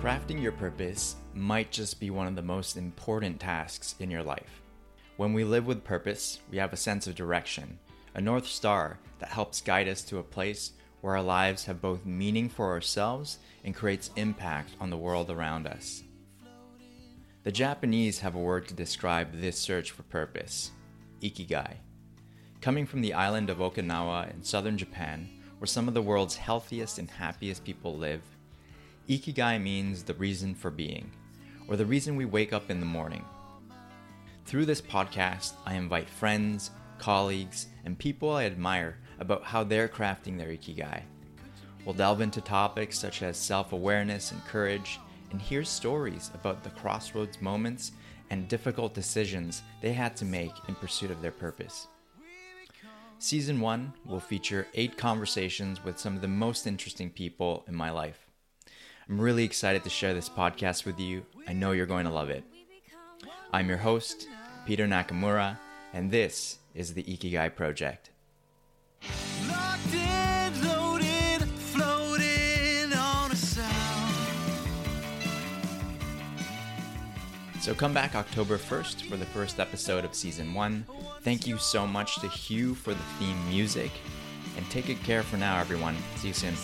Crafting your purpose might just be one of the most important tasks in your life. When we live with purpose, we have a sense of direction, a North Star that helps guide us to a place where our lives have both meaning for ourselves and creates impact on the world around us. The Japanese have a word to describe this search for purpose ikigai. Coming from the island of Okinawa in southern Japan, where some of the world's healthiest and happiest people live, Ikigai means the reason for being, or the reason we wake up in the morning. Through this podcast, I invite friends, colleagues, and people I admire about how they're crafting their Ikigai. We'll delve into topics such as self awareness and courage, and hear stories about the crossroads moments and difficult decisions they had to make in pursuit of their purpose. Season 1 will feature eight conversations with some of the most interesting people in my life. I'm really excited to share this podcast with you. I know you're going to love it. I'm your host, Peter Nakamura, and this is the Ikigai Project. So come back October 1st for the first episode of season 1. Thank you so much to Hue for the theme music. And take good care for now, everyone. See you soon.